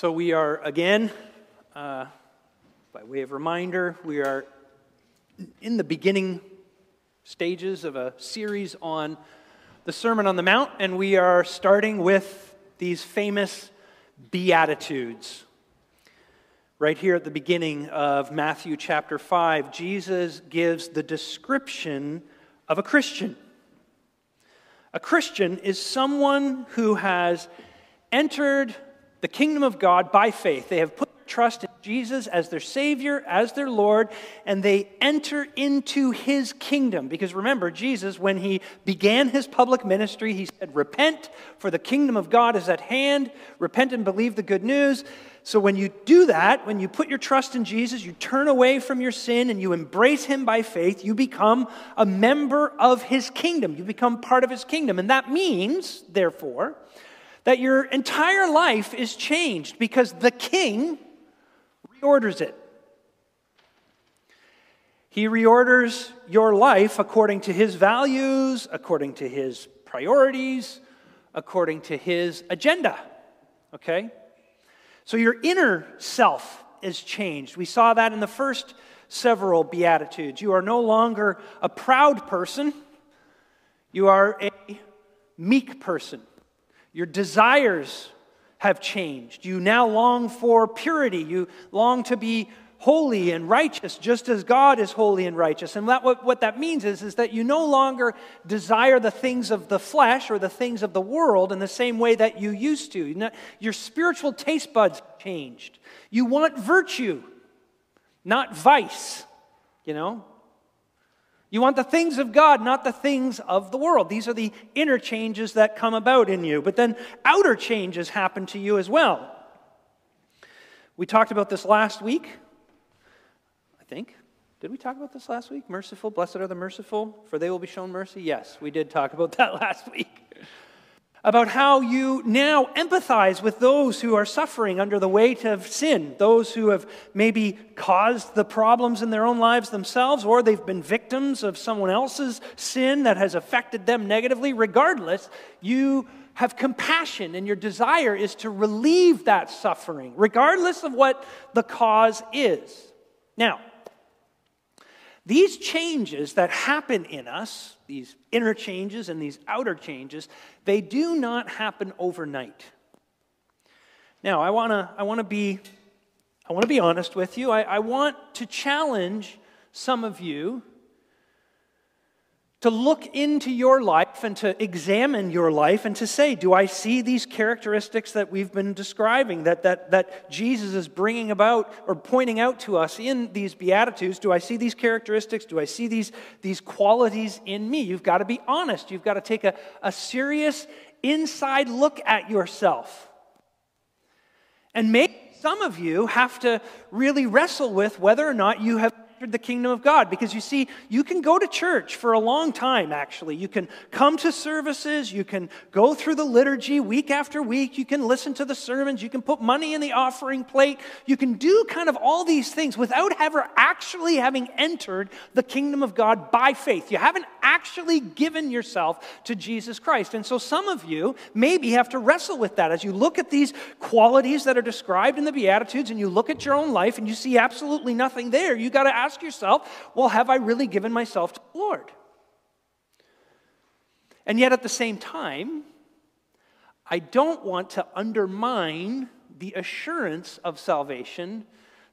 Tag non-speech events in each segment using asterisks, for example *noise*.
So, we are again, uh, by way of reminder, we are in the beginning stages of a series on the Sermon on the Mount, and we are starting with these famous Beatitudes. Right here at the beginning of Matthew chapter 5, Jesus gives the description of a Christian. A Christian is someone who has entered the kingdom of God by faith. They have put trust in Jesus as their Savior, as their Lord, and they enter into His kingdom. Because remember, Jesus, when He began His public ministry, He said, Repent, for the kingdom of God is at hand. Repent and believe the good news. So when you do that, when you put your trust in Jesus, you turn away from your sin and you embrace Him by faith, you become a member of His kingdom. You become part of His kingdom. And that means, therefore, that your entire life is changed because the king reorders it. He reorders your life according to his values, according to his priorities, according to his agenda. Okay? So your inner self is changed. We saw that in the first several Beatitudes. You are no longer a proud person, you are a meek person. Your desires have changed. You now long for purity. You long to be holy and righteous, just as God is holy and righteous. And that, what, what that means is, is that you no longer desire the things of the flesh or the things of the world in the same way that you used to. Your spiritual taste buds changed. You want virtue, not vice, you know? You want the things of God, not the things of the world. These are the inner changes that come about in you. But then outer changes happen to you as well. We talked about this last week, I think. Did we talk about this last week? Merciful, blessed are the merciful, for they will be shown mercy? Yes, we did talk about *laughs* that last week about how you now empathize with those who are suffering under the weight of sin, those who have maybe caused the problems in their own lives themselves, or they've been victims of someone else's sin that has affected them negatively. Regardless, you have compassion, and your desire is to relieve that suffering, regardless of what the cause is. Now, these changes that happen in us, these inner changes and these outer changes, they do not happen overnight. Now, I want to I wanna be, I wanna be honest with you. I, I want to challenge some of you to look into your life and to examine your life and to say, do I see these characteristics that we've been describing, that, that, that Jesus is bringing about or pointing out to us in these Beatitudes? Do I see these characteristics? Do I see these, these qualities in me? You've got to be honest. You've got to take a, a serious inside look at yourself. And maybe some of you have to really wrestle with whether or not you have the kingdom of God. Because you see, you can go to church for a long time, actually. You can come to services, you can go through the liturgy week after week, you can listen to the sermons, you can put money in the offering plate, you can do kind of all these things without ever actually having entered the kingdom of God by faith. You haven't actually given yourself to Jesus Christ. And so some of you maybe have to wrestle with that as you look at these qualities that are described in the Beatitudes and you look at your own life and you see absolutely nothing there. You got to ask ask yourself, well, have I really given myself to the Lord? And yet at the same time, I don't want to undermine the assurance of salvation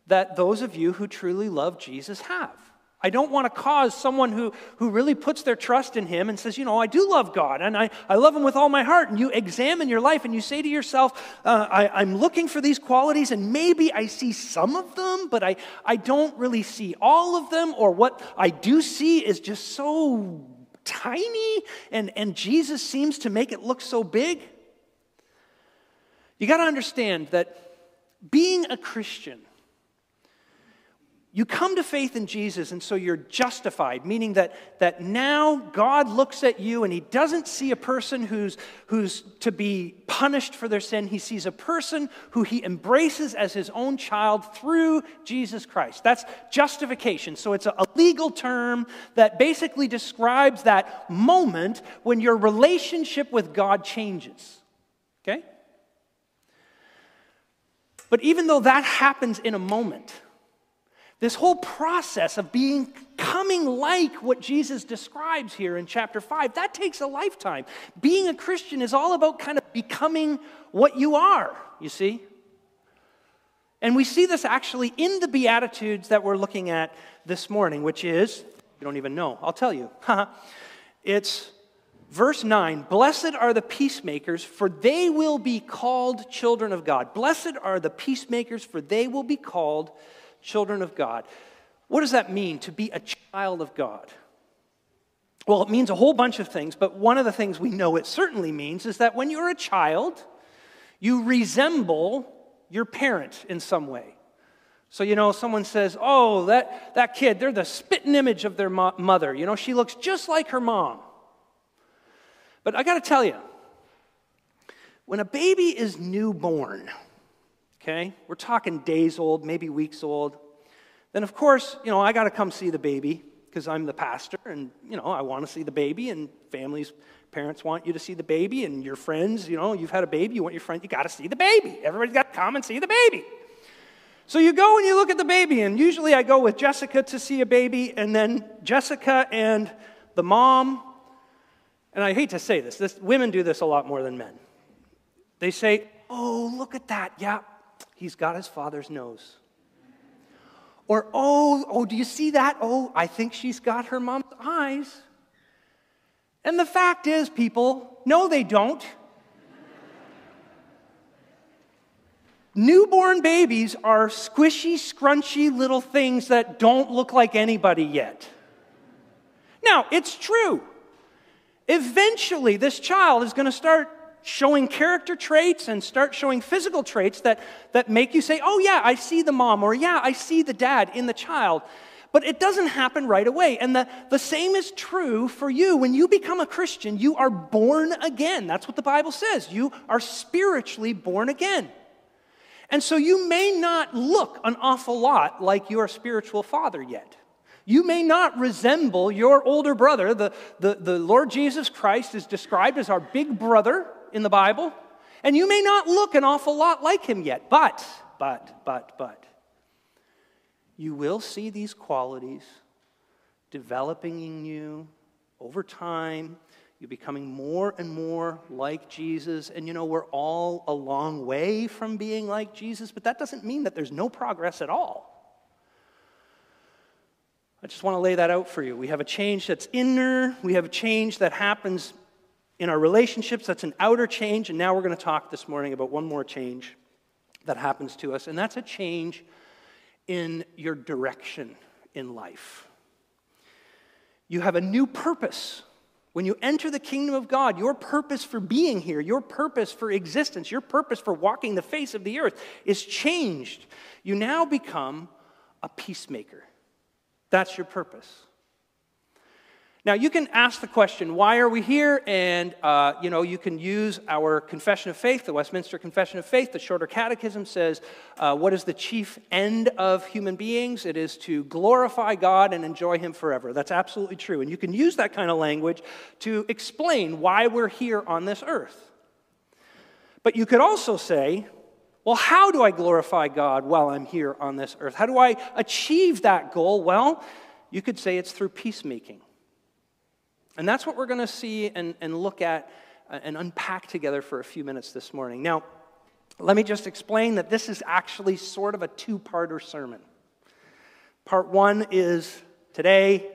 that those of you who truly love Jesus have. I don't want to cause someone who, who really puts their trust in him and says, you know, I do love God and I, I love him with all my heart. And you examine your life and you say to yourself, uh, I, I'm looking for these qualities and maybe I see some of them, but I, I don't really see all of them. Or what I do see is just so tiny and, and Jesus seems to make it look so big. You got to understand that being a Christian you come to faith in Jesus, and so you're justified, meaning that, that now God looks at you and he doesn't see a person who's, who's to be punished for their sin. He sees a person who he embraces as his own child through Jesus Christ. That's justification. So it's a, a legal term that basically describes that moment when your relationship with God changes. Okay? But even though that happens in a moment, this whole process of being coming like what Jesus describes here in chapter 5, that takes a lifetime. Being a Christian is all about kind of becoming what you are, you see? And we see this actually in the Beatitudes that we're looking at this morning, which is, you don't even know, I'll tell you. *laughs* it's verse 9 Blessed are the peacemakers, for they will be called children of God. Blessed are the peacemakers, for they will be called children of God. What does that mean to be a child of God? Well, it means a whole bunch of things, but one of the things we know it certainly means is that when you're a child, you resemble your parent in some way. So, you know, someone says, Oh, that, that kid, they're the spitting image of their mo- mother. You know, she looks just like her mom. But I got to tell you, when a baby is newborn, okay? We're talking days old, maybe weeks old. Then, of course, you know, I got to come see the baby because I'm the pastor and, you know, I want to see the baby and families, parents want you to see the baby and your friends, you know, you've had a baby, you want your friend, you got to see the baby. Everybody's got to come and see the baby. So you go and you look at the baby, and usually I go with Jessica to see a baby, and then Jessica and the mom, and I hate to say this, this women do this a lot more than men. They say, Oh, look at that. Yeah, He's got his father's nose. Or, oh, oh, do you see that? Oh, I think she's got her mom's eyes. And the fact is, people, no, they don't. Newborn babies are squishy, scrunchy little things that don't look like anybody yet. Now, it's true. Eventually, this child is going to start showing character traits and start showing physical traits that, that make you say, oh, yeah, I see the mom, or yeah, I see the dad in the child. But it doesn't happen right away. And the, the same is true for you. When you become a Christian, you are born again. That's what the Bible says. You are spiritually born again. And so you may not look an awful lot like your spiritual father yet. You may not resemble your older brother. The, the, the Lord Jesus Christ is described as our big brother in the Bible, and you may not look an awful lot like him yet, but, but, but, but, you will see these qualities developing in you over time. You're becoming more and more like Jesus. And you know, we're all a long way from being like Jesus, but that doesn't mean that there's no progress at all. I just want to lay that out for you. We have a change that's inner, we have a change that happens in our relationships, that's an outer change. And now we're going to talk this morning about one more change that happens to us, and that's a change in your direction in life. You have a new purpose. When you enter the kingdom of God, your purpose for being here, your purpose for existence, your purpose for walking the face of the earth is changed. You now become a peacemaker. That's your purpose. Now, you can ask the question, why are we here? And, uh, you know, you can use our Confession of Faith, the Westminster Confession of Faith. The Shorter Catechism says, uh, what is the chief end of human beings? It is to glorify God and enjoy Him forever. That's absolutely true. And you can use that kind of language to explain why we're here on this earth. But you could also say, well, how do I glorify God while I'm here on this earth? How do I achieve that goal? Well, you could say it's through peacemaking. And that's what we're going to see and, and look at uh, and unpack together for a few minutes this morning. Now, let me just explain that this is actually sort of a two parter sermon. Part one is today,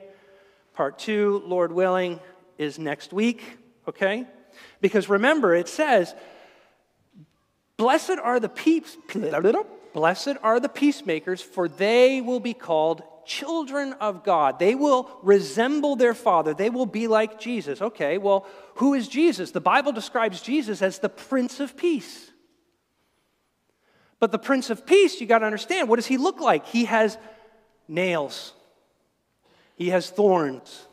part two, Lord willing, is next week, okay? Because remember, it says, Blessed are the peace, *laughs* blessed are the peacemakers, for they will be called children of God. They will resemble their father. They will be like Jesus. Okay, well, who is Jesus? The Bible describes Jesus as the Prince of Peace. But the Prince of Peace, you got to understand, what does he look like? He has nails, he has thorns,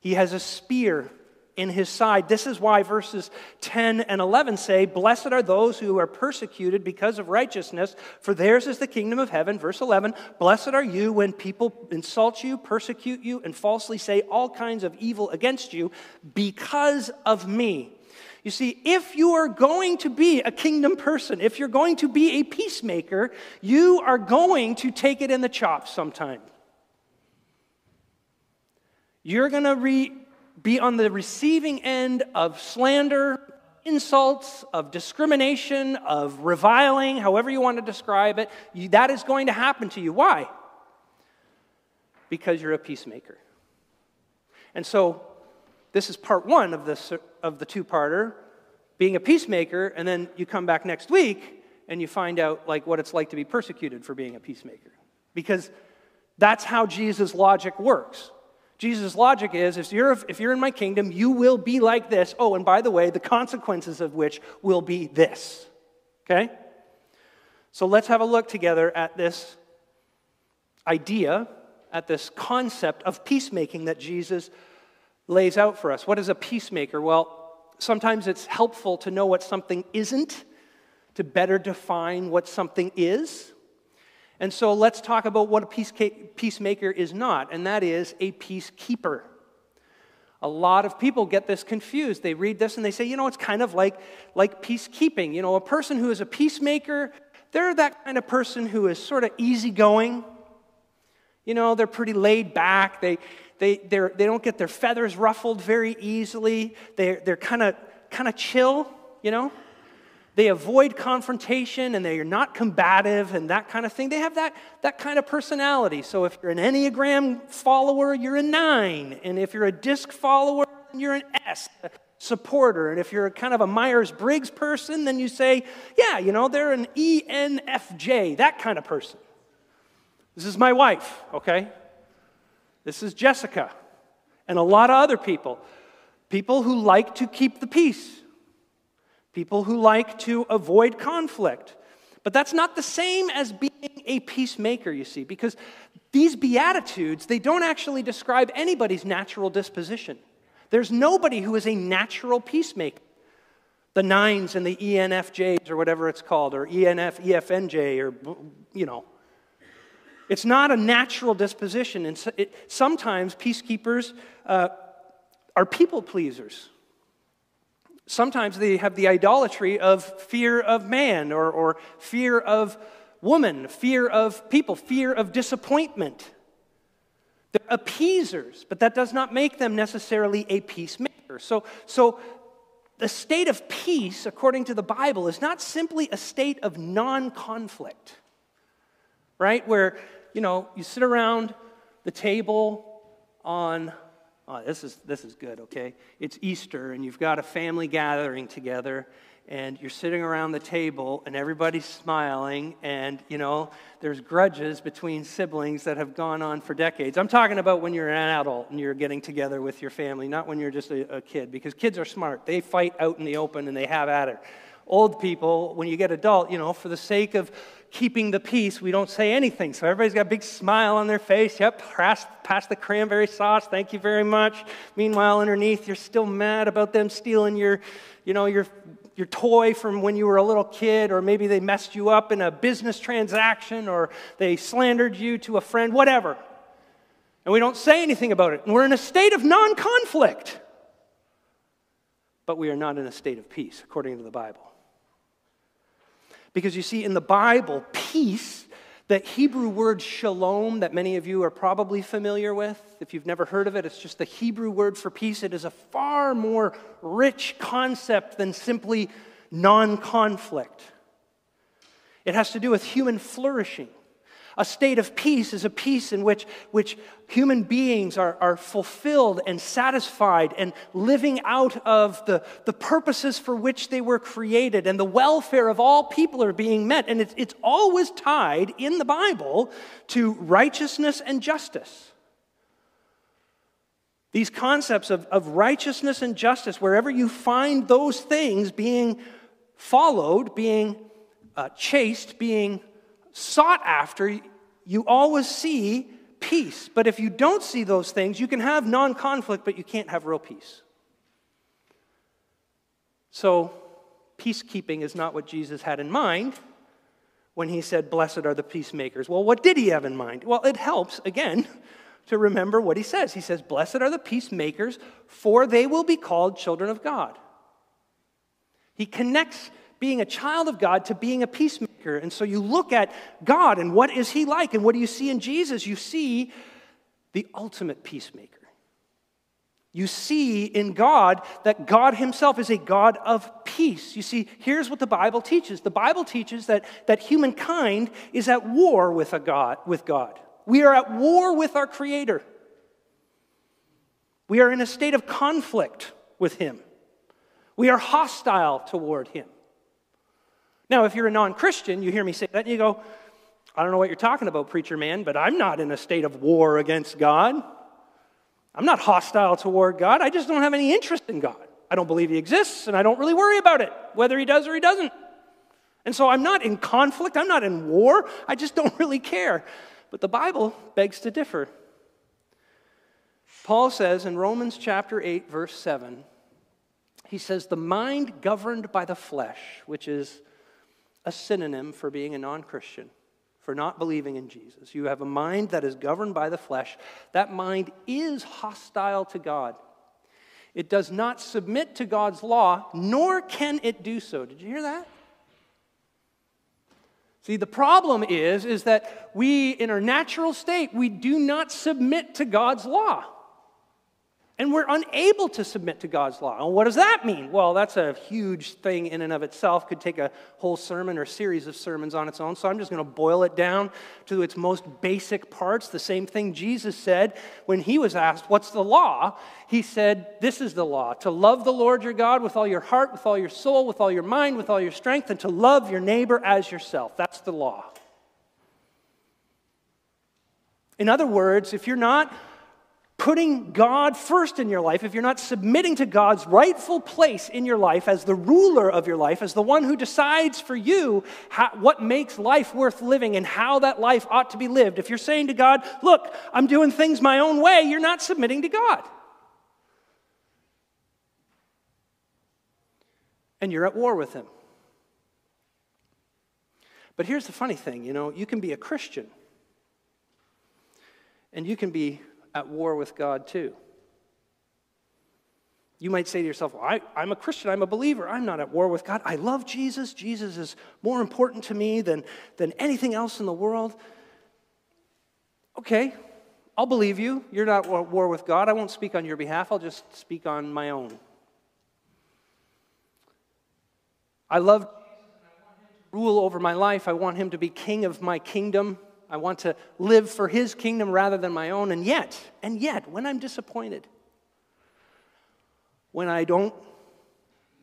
he has a spear in his side. This is why verses 10 and 11 say, Blessed are those who are persecuted because of righteousness, for theirs is the kingdom of heaven. Verse 11, Blessed are you when people insult you, persecute you, and falsely say all kinds of evil against you because of me. You see, if you are going to be a kingdom person, if you're going to be a peacemaker, you are going to take it in the chops sometime. You're going to re- be on the receiving end of slander, insults, of discrimination, of reviling, however you want to describe it. You, that is going to happen to you. Why? Because you're a peacemaker. And so, this is part one of, this, of the two parter being a peacemaker, and then you come back next week and you find out like what it's like to be persecuted for being a peacemaker. Because that's how Jesus' logic works. Jesus' logic is if you're, if you're in my kingdom, you will be like this. Oh, and by the way, the consequences of which will be this. Okay? So let's have a look together at this idea, at this concept of peacemaking that Jesus lays out for us. What is a peacemaker? Well, sometimes it's helpful to know what something isn't to better define what something is. And so let's talk about what a peacemaker is not, and that is a peacekeeper. A lot of people get this confused. They read this and they say, you know, it's kind of like, like peacekeeping. You know, a person who is a peacemaker, they're that kind of person who is sort of easygoing. You know, they're pretty laid back. They, they, they're, they don't get their feathers ruffled very easily. They're, they're kind of kind of chill, you know? They avoid confrontation and they are not combative and that kind of thing. They have that, that kind of personality. So if you're an Enneagram follower, you're a nine. And if you're a DISC follower, you're an S supporter. And if you're kind of a Myers Briggs person, then you say, yeah, you know, they're an ENFJ, that kind of person. This is my wife, okay? This is Jessica and a lot of other people. People who like to keep the peace people who like to avoid conflict. But that's not the same as being a peacemaker, you see, because these beatitudes, they don't actually describe anybody's natural disposition. There's nobody who is a natural peacemaker. The nines and the ENFJs or whatever it's called, or ENF, EFNJ, or, you know. It's not a natural disposition. And so it, sometimes peacekeepers uh, are people pleasers. Sometimes they have the idolatry of fear of man or, or fear of woman, fear of people, fear of disappointment. They're appeasers, but that does not make them necessarily a peacemaker. So, so the state of peace, according to the Bible, is not simply a state of non conflict, right? Where, you know, you sit around the table on Oh, this is, this is good, okay? It's Easter, and you've got a family gathering together, and you're sitting around the table, and everybody's smiling, and, you know, there's grudges between siblings that have gone on for decades. I'm talking about when you're an adult and you're getting together with your family, not when you're just a, a kid, because kids are smart. They fight out in the open, and they have at it. Old people, when you get adult, you know, for the sake of keeping the peace, we don't say anything. So everybody's got a big smile on their face. Yep, pass, pass the cranberry sauce. Thank you very much. Meanwhile, underneath, you're still mad about them stealing your, you know, your, your toy from when you were a little kid, or maybe they messed you up in a business transaction, or they slandered you to a friend, whatever. And we don't say anything about it. And we're in a state of non conflict. But we are not in a state of peace, according to the Bible. Because you see, in the Bible, peace, that Hebrew word shalom that many of you are probably familiar with, if you've never heard of it, it's just the Hebrew word for peace. It is a far more rich concept than simply non conflict. It has to do with human flourishing. A state of peace is a peace in which, which human beings are, are fulfilled and satisfied and living out of the, the purposes for which they were created, and the welfare of all people are being met. And it's, it's always tied in the Bible to righteousness and justice. These concepts of, of righteousness and justice, wherever you find those things being followed, being uh, chased, being sought after, you always see peace. But if you don't see those things, you can have non conflict, but you can't have real peace. So, peacekeeping is not what Jesus had in mind when he said, Blessed are the peacemakers. Well, what did he have in mind? Well, it helps, again, *laughs* to remember what he says. He says, Blessed are the peacemakers, for they will be called children of God. He connects being a child of God to being a peacemaker. And so you look at God and what is he like? And what do you see in Jesus? You see the ultimate peacemaker. You see in God that God Himself is a God of peace. You see, here's what the Bible teaches the Bible teaches that, that humankind is at war with, a God, with God. We are at war with our Creator. We are in a state of conflict with Him. We are hostile toward Him. Now, if you're a non Christian, you hear me say that and you go, I don't know what you're talking about, preacher man, but I'm not in a state of war against God. I'm not hostile toward God. I just don't have any interest in God. I don't believe He exists, and I don't really worry about it, whether He does or He doesn't. And so I'm not in conflict, I'm not in war, I just don't *laughs* really care. But the Bible begs to differ. Paul says in Romans chapter 8, verse 7, he says, The mind governed by the flesh, which is a synonym for being a non Christian, for not believing in Jesus. You have a mind that is governed by the flesh. That mind is hostile to God. It does not submit to God's law, nor can it do so. Did you hear that? See, the problem is, is that we, in our natural state, we do not submit to God's law. And we're unable to submit to God's law. And what does that mean? Well, that's a huge thing in and of itself. Could take a whole sermon or series of sermons on its own. So I'm just going to boil it down to its most basic parts. The same thing Jesus said when he was asked, What's the law? He said, This is the law to love the Lord your God with all your heart, with all your soul, with all your mind, with all your strength, and to love your neighbor as yourself. That's the law. In other words, if you're not putting God first in your life, if you're not submitting to God's rightful place in your life as the ruler of your life, as the one who decides for you how, what makes life worth living and how that life ought to be lived, if you're saying to God, Look, I'm doing things my own way, you're not submitting to God. And you're at war with Him. But here's the funny thing you know, you can be a Christian and you can be at war with God too. You might say to yourself, well, I, am a Christian, I'm a believer, I'm not at war with God. I love Jesus. Jesus is more important to me than, than anything else in the world. Okay, I'll believe you. You're not at war with God. I won't speak on your behalf, I'll just speak on my own. I love rule over my life. I want him to be king of my kingdom. I want to live for his kingdom rather than my own. And yet, and yet, when I'm disappointed, when I don't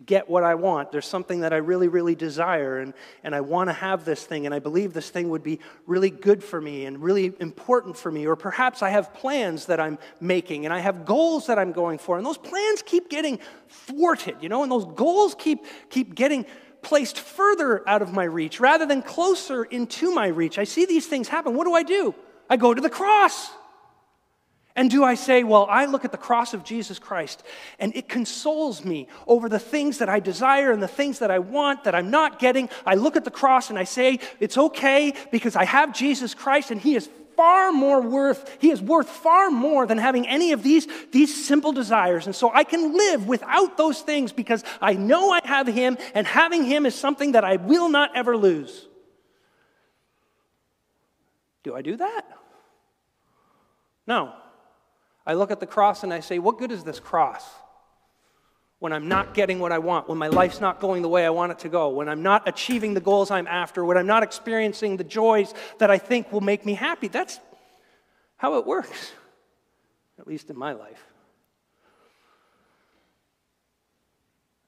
get what I want, there's something that I really, really desire, and, and I want to have this thing, and I believe this thing would be really good for me and really important for me. Or perhaps I have plans that I'm making, and I have goals that I'm going for, and those plans keep getting thwarted, you know, and those goals keep, keep getting placed further out of my reach rather than closer into my reach. I see these things happen. What do I do? I go to the cross. And do I say, well, I look at the cross of Jesus Christ and it consoles me over the things that I desire and the things that I want that I'm not getting? I look at the cross and I say, it's okay because I have Jesus Christ and He is far more worth, he is worth far more than having any of these, these simple desires. And so I can live without those things because I know I have him, and having him is something that I will not ever lose. Do I do that? No. I look at the cross and I say, What good is this cross? When I'm not getting what I want, when my life's not going the way I want it to go, when I'm not achieving the goals I'm after, when I'm not experiencing the joys that I think will make me happy. That's how it works, at least in my life.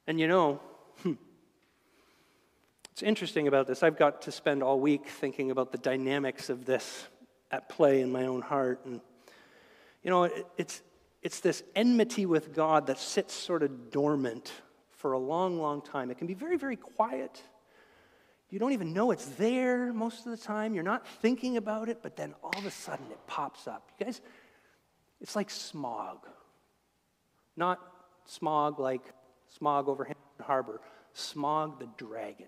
And you know, hmm, it's interesting about this. I've got to spend all week thinking about the dynamics of this at play in my own heart. And, you know, it, it's, it's this enmity with God that sits sort of dormant for a long, long time. It can be very, very quiet. You don't even know it's there most of the time. You're not thinking about it, but then all of a sudden it pops up. You guys, it's like Smaug. Not smog like smog over Hamilton Harbour, Smaug the dragon.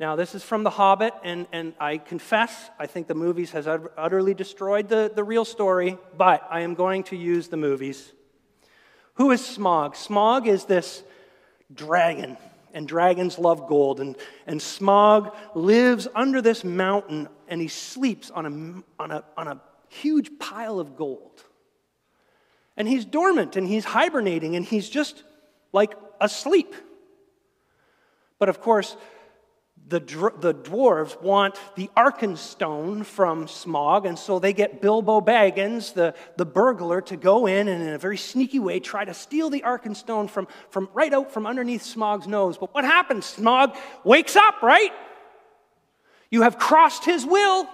Now, this is from The Hobbit, and, and I confess, I think the movies has utterly destroyed the, the real story, but I am going to use the movies. Who is Smaug? Smaug is this dragon, and dragons love gold. And, and Smaug lives under this mountain and he sleeps on a, on, a, on a huge pile of gold. And he's dormant and he's hibernating and he's just like asleep. But of course, the, the dwarves want the Arkenstone from Smaug, and so they get Bilbo Baggins, the, the burglar, to go in and in a very sneaky way try to steal the Arkenstone from, from right out from underneath Smaug's nose. But what happens? Smaug wakes up, right? You have crossed his will.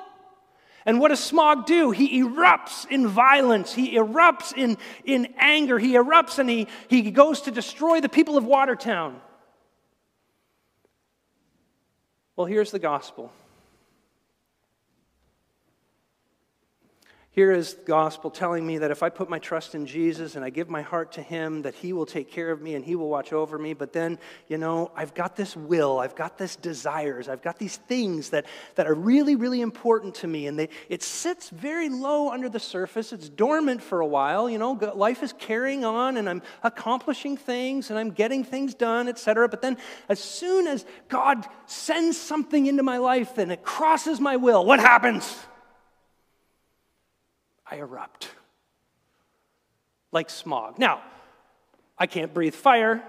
And what does Smaug do? He erupts in violence. He erupts in, in anger. He erupts and he, he goes to destroy the people of Watertown. Well, here's the gospel. Here is the gospel telling me that if I put my trust in Jesus and I give my heart to Him, that He will take care of me and He will watch over me. But then, you know, I've got this will, I've got this desires, I've got these things that, that are really, really important to me. And they, it sits very low under the surface. It's dormant for a while. You know, life is carrying on and I'm accomplishing things and I'm getting things done, etc. But then, as soon as God sends something into my life and it crosses my will, what happens? I erupt like Smaug. Now, I can't breathe fire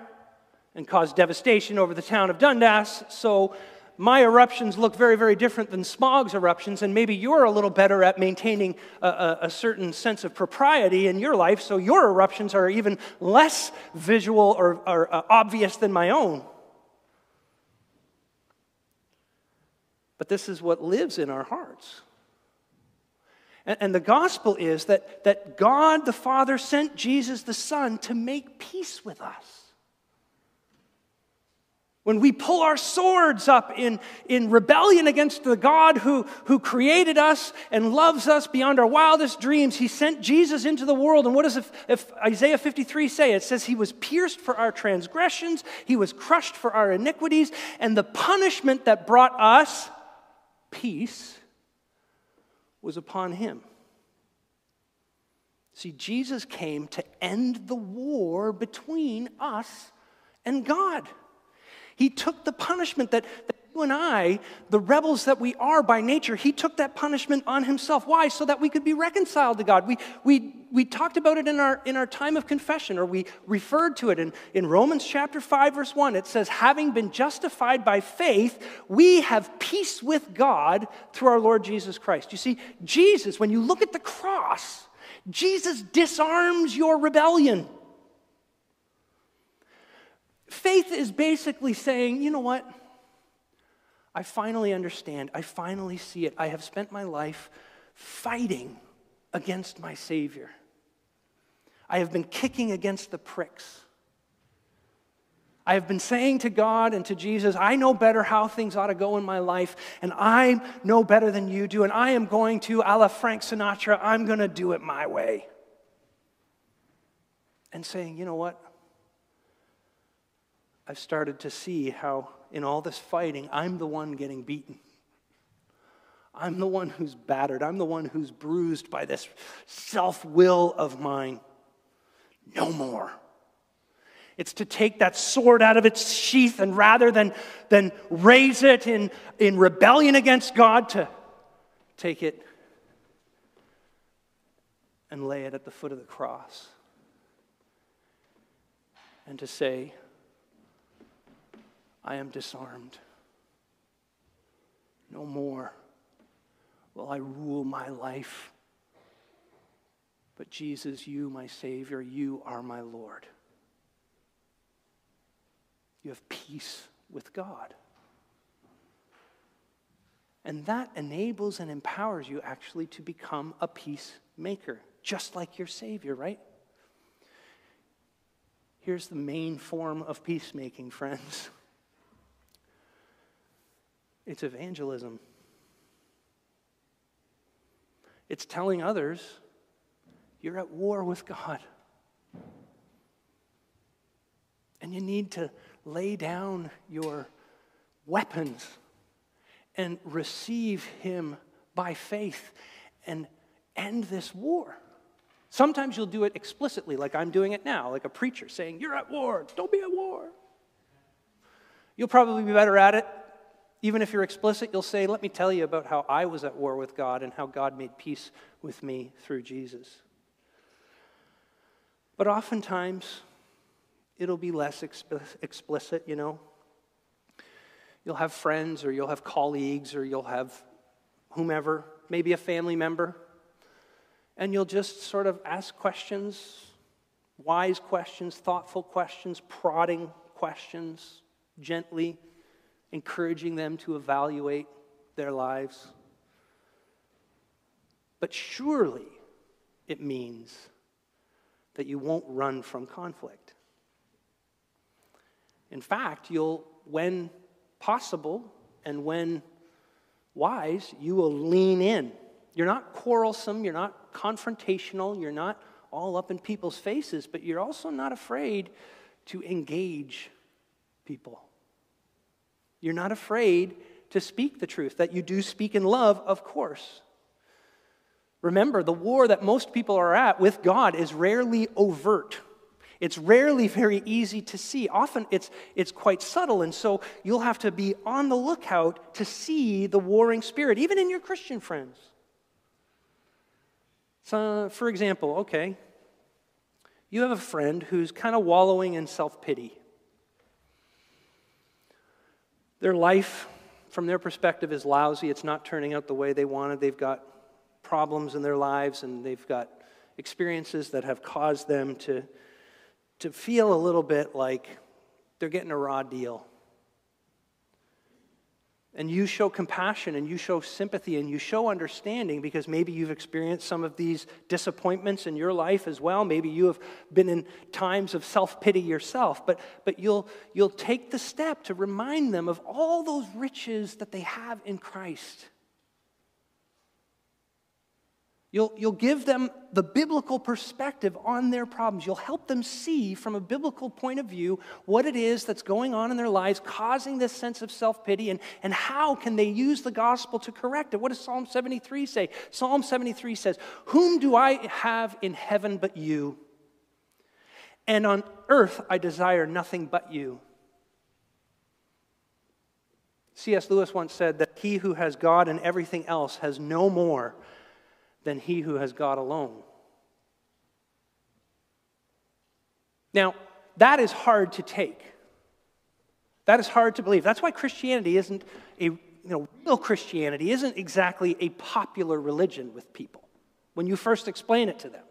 and cause devastation over the town of Dundas, so my eruptions look very, very different than Smaug's eruptions, and maybe you're a little better at maintaining a, a, a, certain sense of propriety in your life, so your eruptions are even less visual or, or uh, obvious than my own. But this is what lives in our hearts. And, and the gospel is that, that God the Father sent Jesus the Son to make peace with us. When we pull our swords up in, in rebellion against the God who, who created us and loves us beyond our wildest dreams, He sent Jesus into the world. And what does if, if Isaiah 53 say? It says, He was pierced for our transgressions, He was crushed for our iniquities, and the punishment that brought us peace was upon him. See, Jesus came to end the war between us and God. He took the punishment that, that you and I, the rebels that we are by nature, he took that punishment on himself. Why? So that we could be reconciled to God. We, we, we talked about it in our, in our time of confession, or we referred to it in, in Romans chapter 5, verse 1. It says, Having been justified by faith, we have peace with God through our Lord Jesus Christ. You see, Jesus, when you look at the cross, Jesus disarms your rebellion. Faith is basically saying, you know what? I finally understand. I finally see it. I have spent my life fighting against my Savior. I have been kicking against the pricks. I have been saying to God and to Jesus, I know better how things ought to go in my life, and I know better than you do, and I am going to, a la Frank Sinatra, I'm going to do it my way. And saying, you know what? I've started to see how in all this fighting, I'm the one getting beaten. I'm the one who's battered. I'm the one who's bruised by this self will of mine. No more. It's to take that sword out of its sheath and rather than, than raise it in, in rebellion against God, to take it and lay it at the foot of the cross. And to say, I am disarmed. No more will I rule my life. But Jesus, you, my Savior, you are my Lord. You have peace with God. And that enables and empowers you actually to become a peacemaker, just like your Savior, right? Here's the main form of peacemaking, *laughs* friends it's evangelism. It's telling others you're at war with God. And you need to lay down your weapons and receive Him by faith and end this war. Sometimes you'll do it explicitly, like I'm doing it now, like a preacher saying, You're at war, don't be at war. You'll probably be better at it. Even if you're explicit, you'll say, Let me tell you about how I was at war with God and how God made peace with me through Jesus. But oftentimes, it'll be less explicit, you know. You'll have friends or you'll have colleagues or you'll have whomever, maybe a family member, and you'll just sort of ask questions, wise questions, thoughtful questions, prodding questions, gently encouraging them to evaluate their lives. But surely it means that you won't run from conflict. In fact, you'll, when possible and when wise, you will lean in. You're not quarrelsome, you're not confrontational, you're not all up in people's faces, but you're also not afraid to engage people. You're not afraid to speak the truth, that you do speak in love, of course. Remember, the war that most people are at with God is rarely overt. It's rarely very easy to see. Often it's, it's quite subtle, and so you'll have to be on the lookout to see the warring spirit, even in your Christian friends. So, for example, okay, you have a friend who's kind of wallowing in self pity. Their life, from their perspective, is lousy. It's not turning out the way they wanted. They've got problems in their lives and they've got experiences that have caused them to, to feel a little bit like they're getting a raw deal and you show compassion and you show sympathy and you show understanding because maybe you've experienced some of these disappointments in your life as well. Maybe you have been in times of self-pity yourself but, but you'll, you'll take the step to remind them of all those riches that they have in christ You'll, you'll give them the biblical perspective on their problems. You'll help them see from a biblical point of view what it is that's going on in their lives, causing this sense of self pity, and, and how can they use the gospel to correct it. What does Psalm 73 say? Psalm 73 says, Whom do I have in heaven but you? And on earth I desire nothing but you. C.S. Lewis once said that he who has God and everything else has no more than he who has God alone. Now, that is hard to take. That is hard to believe. That's why Christianity isn't a, you know, real Christianity isn't exactly a popular religion with people when you first explain it to them.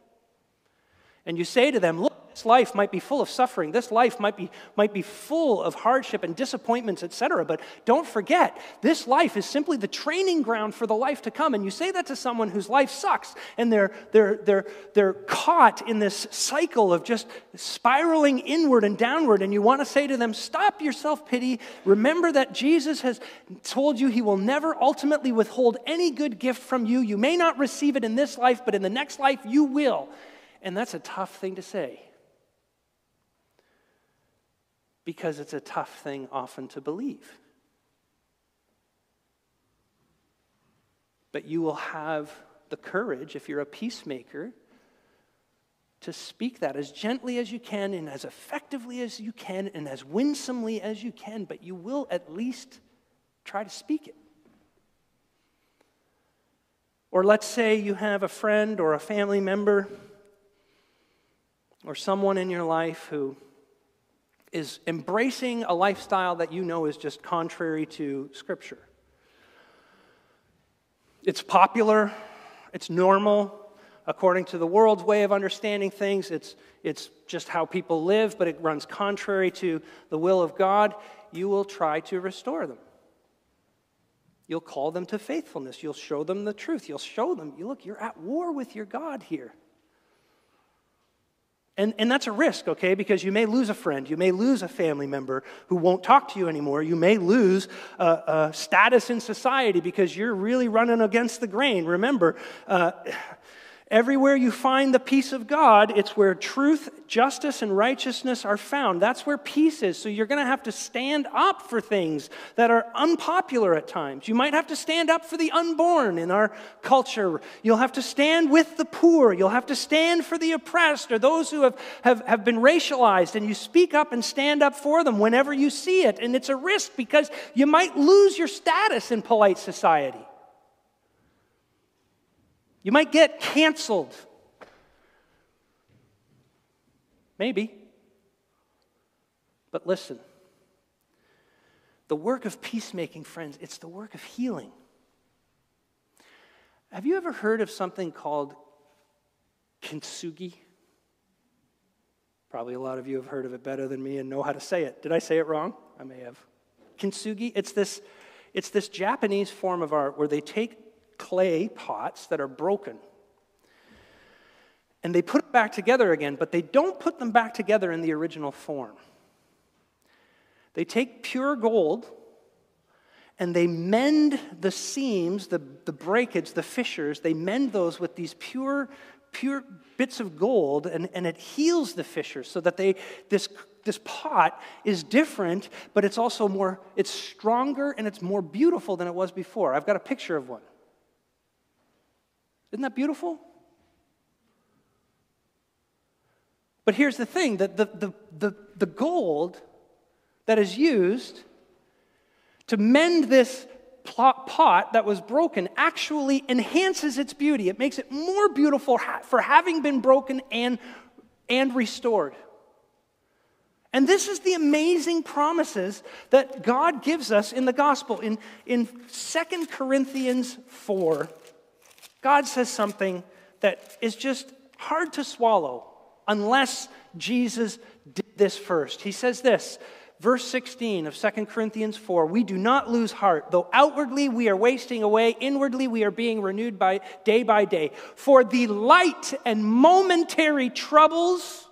And you say to them, look, this life might be full of suffering. This life might be, might be full of hardship and disappointments, etc. But don't forget, this life is simply the training ground for the life to come. And you say that to someone whose life sucks and they're, they're, they're, they're caught in this cycle of just spiraling inward and downward. And you want to say to them, stop your self pity. Remember that Jesus has told you he will never ultimately withhold any good gift from you. You may not receive it in this life, but in the next life you will. And that's a tough thing to say because it's a tough thing often to believe. But you will have the courage, if you're a peacemaker, to speak that as gently as you can and as effectively as you can and as winsomely as you can, but you will at least try to speak it. Or let's say you have a friend or a family member or someone in your life who is embracing a lifestyle that you know is just contrary to Scripture. It's popular, it's normal, according to the world's way of understanding things. It's, it's just how people live, but it runs contrary to the will of God. You will try to restore them. You'll call them to faithfulness. You'll show them the truth. You'll show them, you look, you're at war with your God here. And, and that's a risk, okay, because you may lose a friend. You may lose a family member who won't talk to you anymore. You may lose a, status in society because you're really running against the grain. Remember, uh, Everywhere you find the peace of God, it's where truth, justice, and righteousness are found. That's where peace is. So you're going to have to stand up for things that are unpopular at times. You might have to stand up for the unborn in our culture. You'll have to stand with the poor. You'll have to stand for the oppressed or those who have, have, have been racialized. And you speak up and stand up for them whenever you see it. And it's a risk because you might lose your status in polite society. You might get canceled. Maybe. But listen the work of peacemaking, friends, it's the work of healing. Have you ever heard of something called kintsugi? Probably a lot of you have heard of it better than me and know how to say it. Did I say it wrong? I may have. Kintsugi, it's this, it's this Japanese form of art where they take clay pots that are broken. And they put it back together again, but they don't put them back together in the original form. They take pure gold and they mend the seams, the, the breakage, the fissures, they mend those with these pure, pure bits of gold, and, and it heals the fissures so that they, this, this pot is different, but it's also more, it's stronger and it's more beautiful than it was before. I've got a picture of one. Isn't that beautiful? But here's the thing that the, the, the, the gold that is used to mend this pot that was broken actually enhances its beauty. It makes it more beautiful for having been broken and, and restored. And this is the amazing promises that God gives us in the gospel. In, in 2 Corinthians 4, God says something that is just hard to swallow unless Jesus did this first. He says this, verse 16 of 2 Corinthians 4 We do not lose heart, though outwardly we are wasting away, inwardly we are being renewed by day by day. For the light and momentary troubles,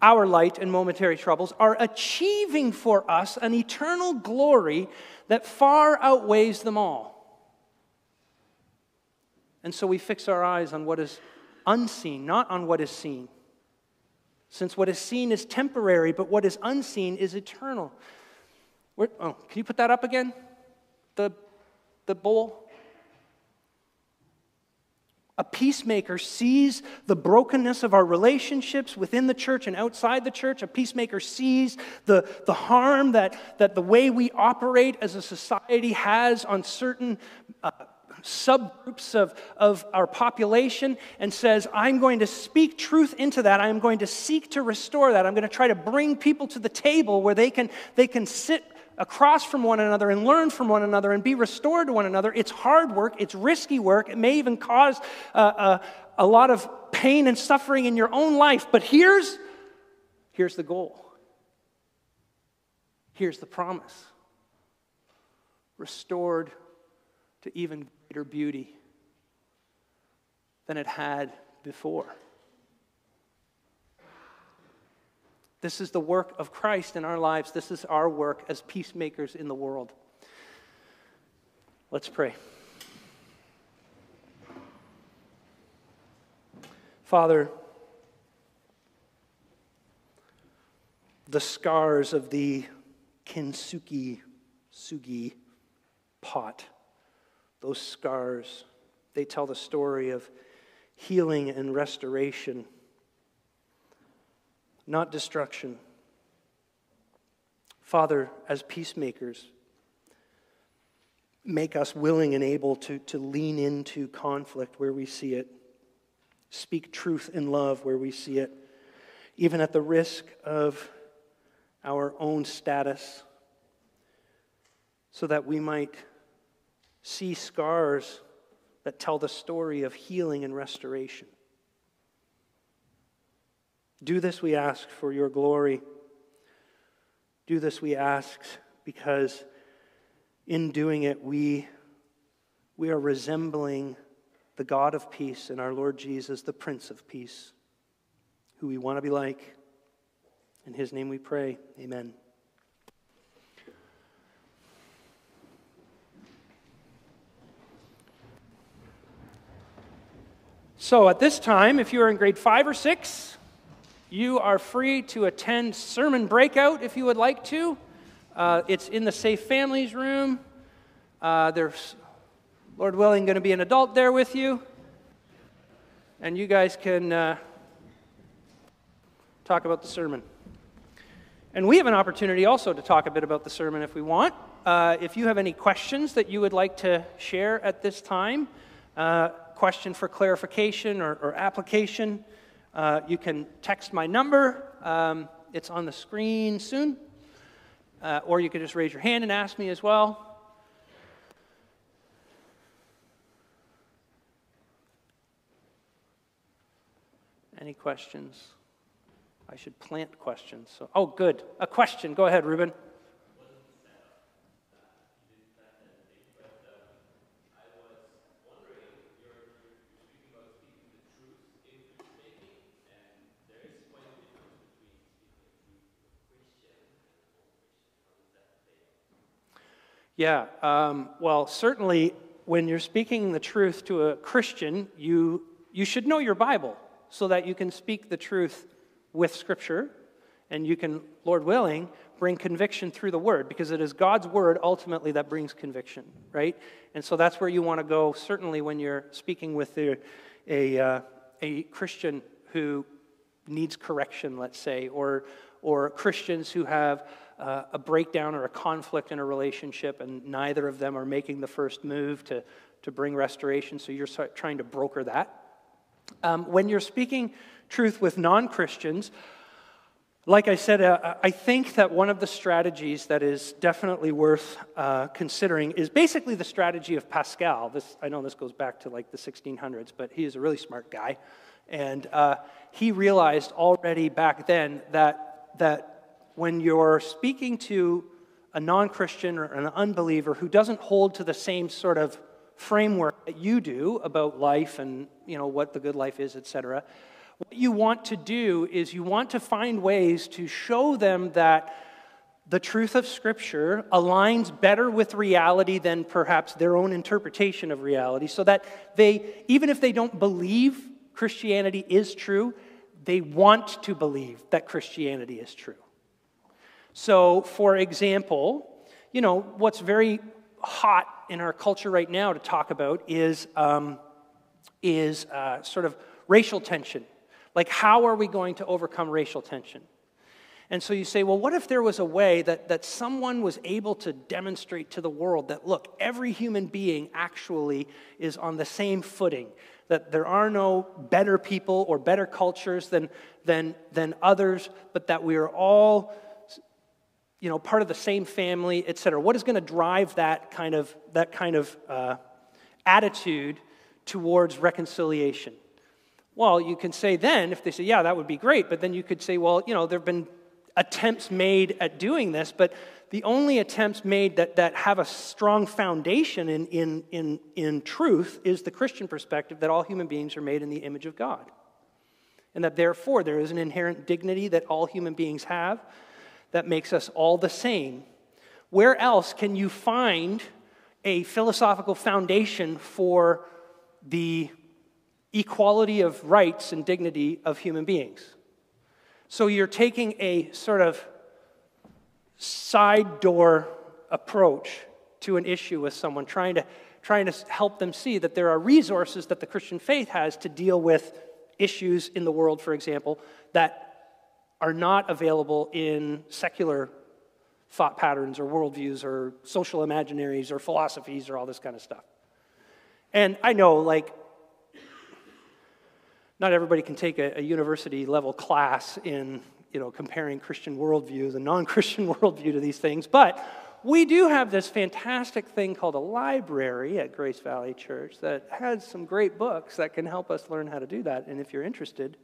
our light and momentary troubles, are achieving for us an eternal glory that far outweighs them all. And so we fix our eyes on what is unseen, not on what is seen. Since what is seen is temporary, but what is unseen is eternal. Oh, can you put that up again? The, the bowl? A peacemaker sees the brokenness of our relationships within the church and outside the church. A peacemaker sees the, the harm that, that the way we operate as a society has on certain uh, subgroups of, of our population and says, I'm going to speak truth into that. I'm going to seek to restore that. I'm going to try to bring people to the table where they can, they can sit across from one another and learn from one another and be restored to one another. It's hard work, it's risky work, it may even cause uh, uh, a lot of pain and suffering in your own life. But here's, here's the goal. Here's the promise restored to even greater beauty than it had before. This is the work of Christ in our lives. This is our work as peacemakers in the world. Let's pray. Father, the scars of the kintsugi sugi pot those scars, they tell the story of healing and restoration, not destruction. Father, as peacemakers, make us willing and able to, to lean into conflict where we see it, speak truth in love where we see it, even at the risk of our own status, so that we might see scars that tell the story of healing and restoration. Do this, we ask, for your glory. Do this, we ask, because in doing it, we, we are resembling the God of peace and our Lord Jesus, the Prince of Peace, who we want to be like. In his name we pray. Amen. So at this time, if you are in grade five or six, you are free to attend sermon breakout if you would like to. Uh, it's in the Safe Families room. Uh, there's, Lord willing, going to be an adult there with you. And you guys can uh, talk about the sermon. And we have an opportunity also to talk a bit about the sermon if we want. Uh, if you have any questions that you would like to share at this time, uh, question for clarification or, or application, uh, you can text my number. Um, it's on the screen soon. Uh, or you could just raise your hand and ask me as well. Any questions? I should plant questions. So, oh, good. A question. Go ahead, Ruben. Yeah, um, well, certainly when you're speaking the truth to a Christian, you, you should know your Bible so that you can speak the truth with Scripture and you can, Lord willing, bring conviction through the Word because it is God's Word ultimately that brings conviction, right? And so that's where you want to go, certainly when you're speaking with a, a, uh, a Christian who needs correction, let's say, or, or Christians who have uh, a breakdown or a conflict in a relationship, and neither of them are making the first move to, to bring restoration, so you're trying to broker that. Um, when you're speaking truth with non Christians, like I said, uh, I think that one of the strategies that is definitely worth uh, considering is basically the strategy of Pascal. This, I know this goes back to like the 1600s, but he is a really smart guy. And uh, he realized already back then that, that when you're speaking to a non Christian or an unbeliever who doesn't hold to the same sort of framework that you do about life and you know what the good life is etc what you want to do is you want to find ways to show them that the truth of scripture aligns better with reality than perhaps their own interpretation of reality so that they even if they don't believe christianity is true they want to believe that christianity is true so, for example, you know, what's very hot in our culture right now to talk about is, um, is uh, sort of racial tension. Like, how are we going to overcome racial tension? And so you say, well, what if there was a way that, that someone was able to demonstrate to the world that, look, every human being actually is on the same footing, that there are no better people or better cultures than, than, than others, but that we are all you know, part of the same family, et cetera? What is going to drive that kind of, that kind of uh, attitude towards reconciliation? Well, you can say then, if they say, yeah, that would be great, but then you could say, well, you know, there have been attempts made at doing this, but the only attempts made that, that have a strong foundation in, in, in, in truth is the Christian perspective that all human beings are made in the image of God. And that therefore there is an inherent dignity that all human beings have, that makes us all the same. Where else can you find a philosophical foundation for the equality of rights and dignity of human beings? So you're taking a sort of side door approach to an issue with someone, trying to, trying to help them see that there are resources that the Christian faith has to deal with issues in the world, for example, that are not available in secular thought patterns or worldviews or social imaginaries or philosophies or all this kind of stuff. And I know, like, not everybody can take a, a university level class in, you know, comparing Christian worldviews and non Christian *laughs* worldview to these things, but we do have this fantastic thing called a library at Grace Valley Church that has some great books that can help us learn how to do that. And if you're interested,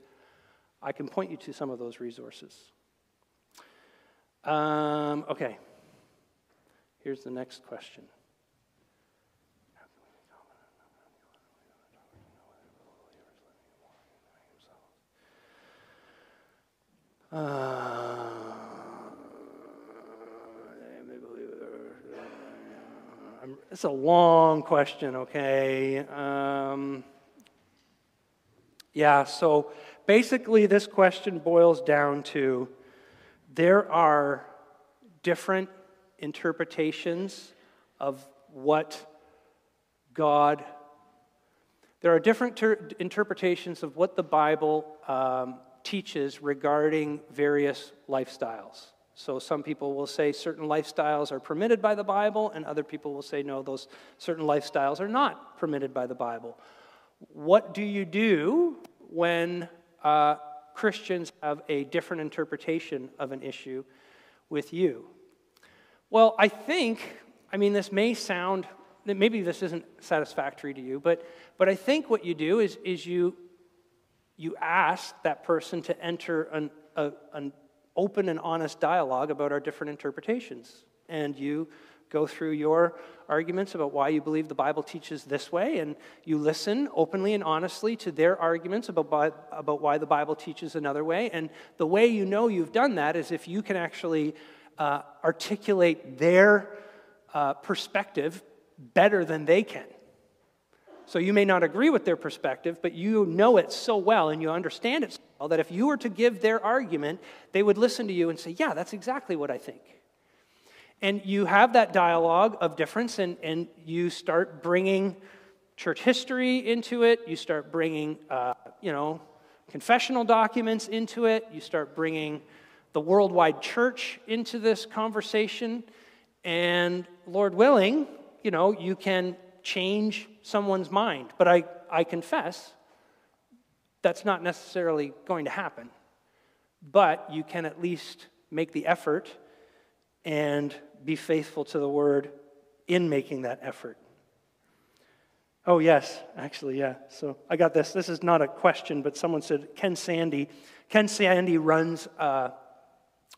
I can point you to some of those resources. Um, okay, here's the next question. Uh, it's a long question, okay? Um, Yeah, so basically, this question boils down to there are different interpretations of what God, there are different ter- interpretations of what the Bible um, teaches regarding various lifestyles. So some people will say certain lifestyles are permitted by the Bible, and other people will say no, those certain lifestyles are not permitted by the Bible. What do you do when uh, Christians have a different interpretation of an issue with you? Well, I think, I mean, this may sound, that maybe this isn't satisfactory to you, but, but I think what you do is, is you, you ask that person to enter an, a, an open and honest dialogue about our different interpretations. And you go through your arguments about why you believe the Bible teaches this way, and you listen openly and honestly to their arguments about, about why the Bible teaches another way. And the way you know you've done that is if you can actually uh, articulate their uh, perspective better than they can. So you may not agree with their perspective, but you know it so well and you understand it so well that if you were to give their argument, they would listen to you and say, Yeah, that's exactly what I think. And you have that dialogue of difference, and, and you start bringing church history into it. You start bringing, uh, you know, confessional documents into it. You start bringing the worldwide church into this conversation. And Lord willing, you know, you can change someone's mind. But I, I confess that's not necessarily going to happen. But you can at least make the effort and be faithful to the word in making that effort. Oh, yes, actually, yeah. So I got this. This is not a question, but someone said Ken Sande. Ken Sande runs a,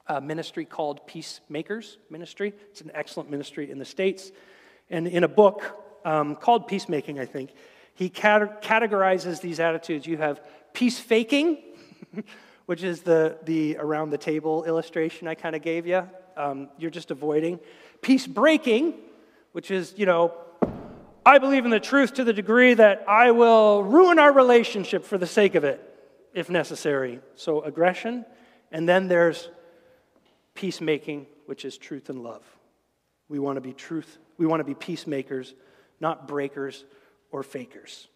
a ministry called Peacemakers Ministry. It's an excellent ministry in the States. And in a book um, called Peacemaking, I think, he cat- categorizes these attitudes. You have peace faking, *laughs* which is the, the around the table illustration I kind of gave you um, you're just avoiding. Peace breaking, which is, you know, I believe in the truth to the degree that I will ruin our relationship for the sake of it, if necessary. So, aggression. And then there's peacemaking, which is truth and love. We want to be truth, we want to be peacemakers, not breakers or fakers.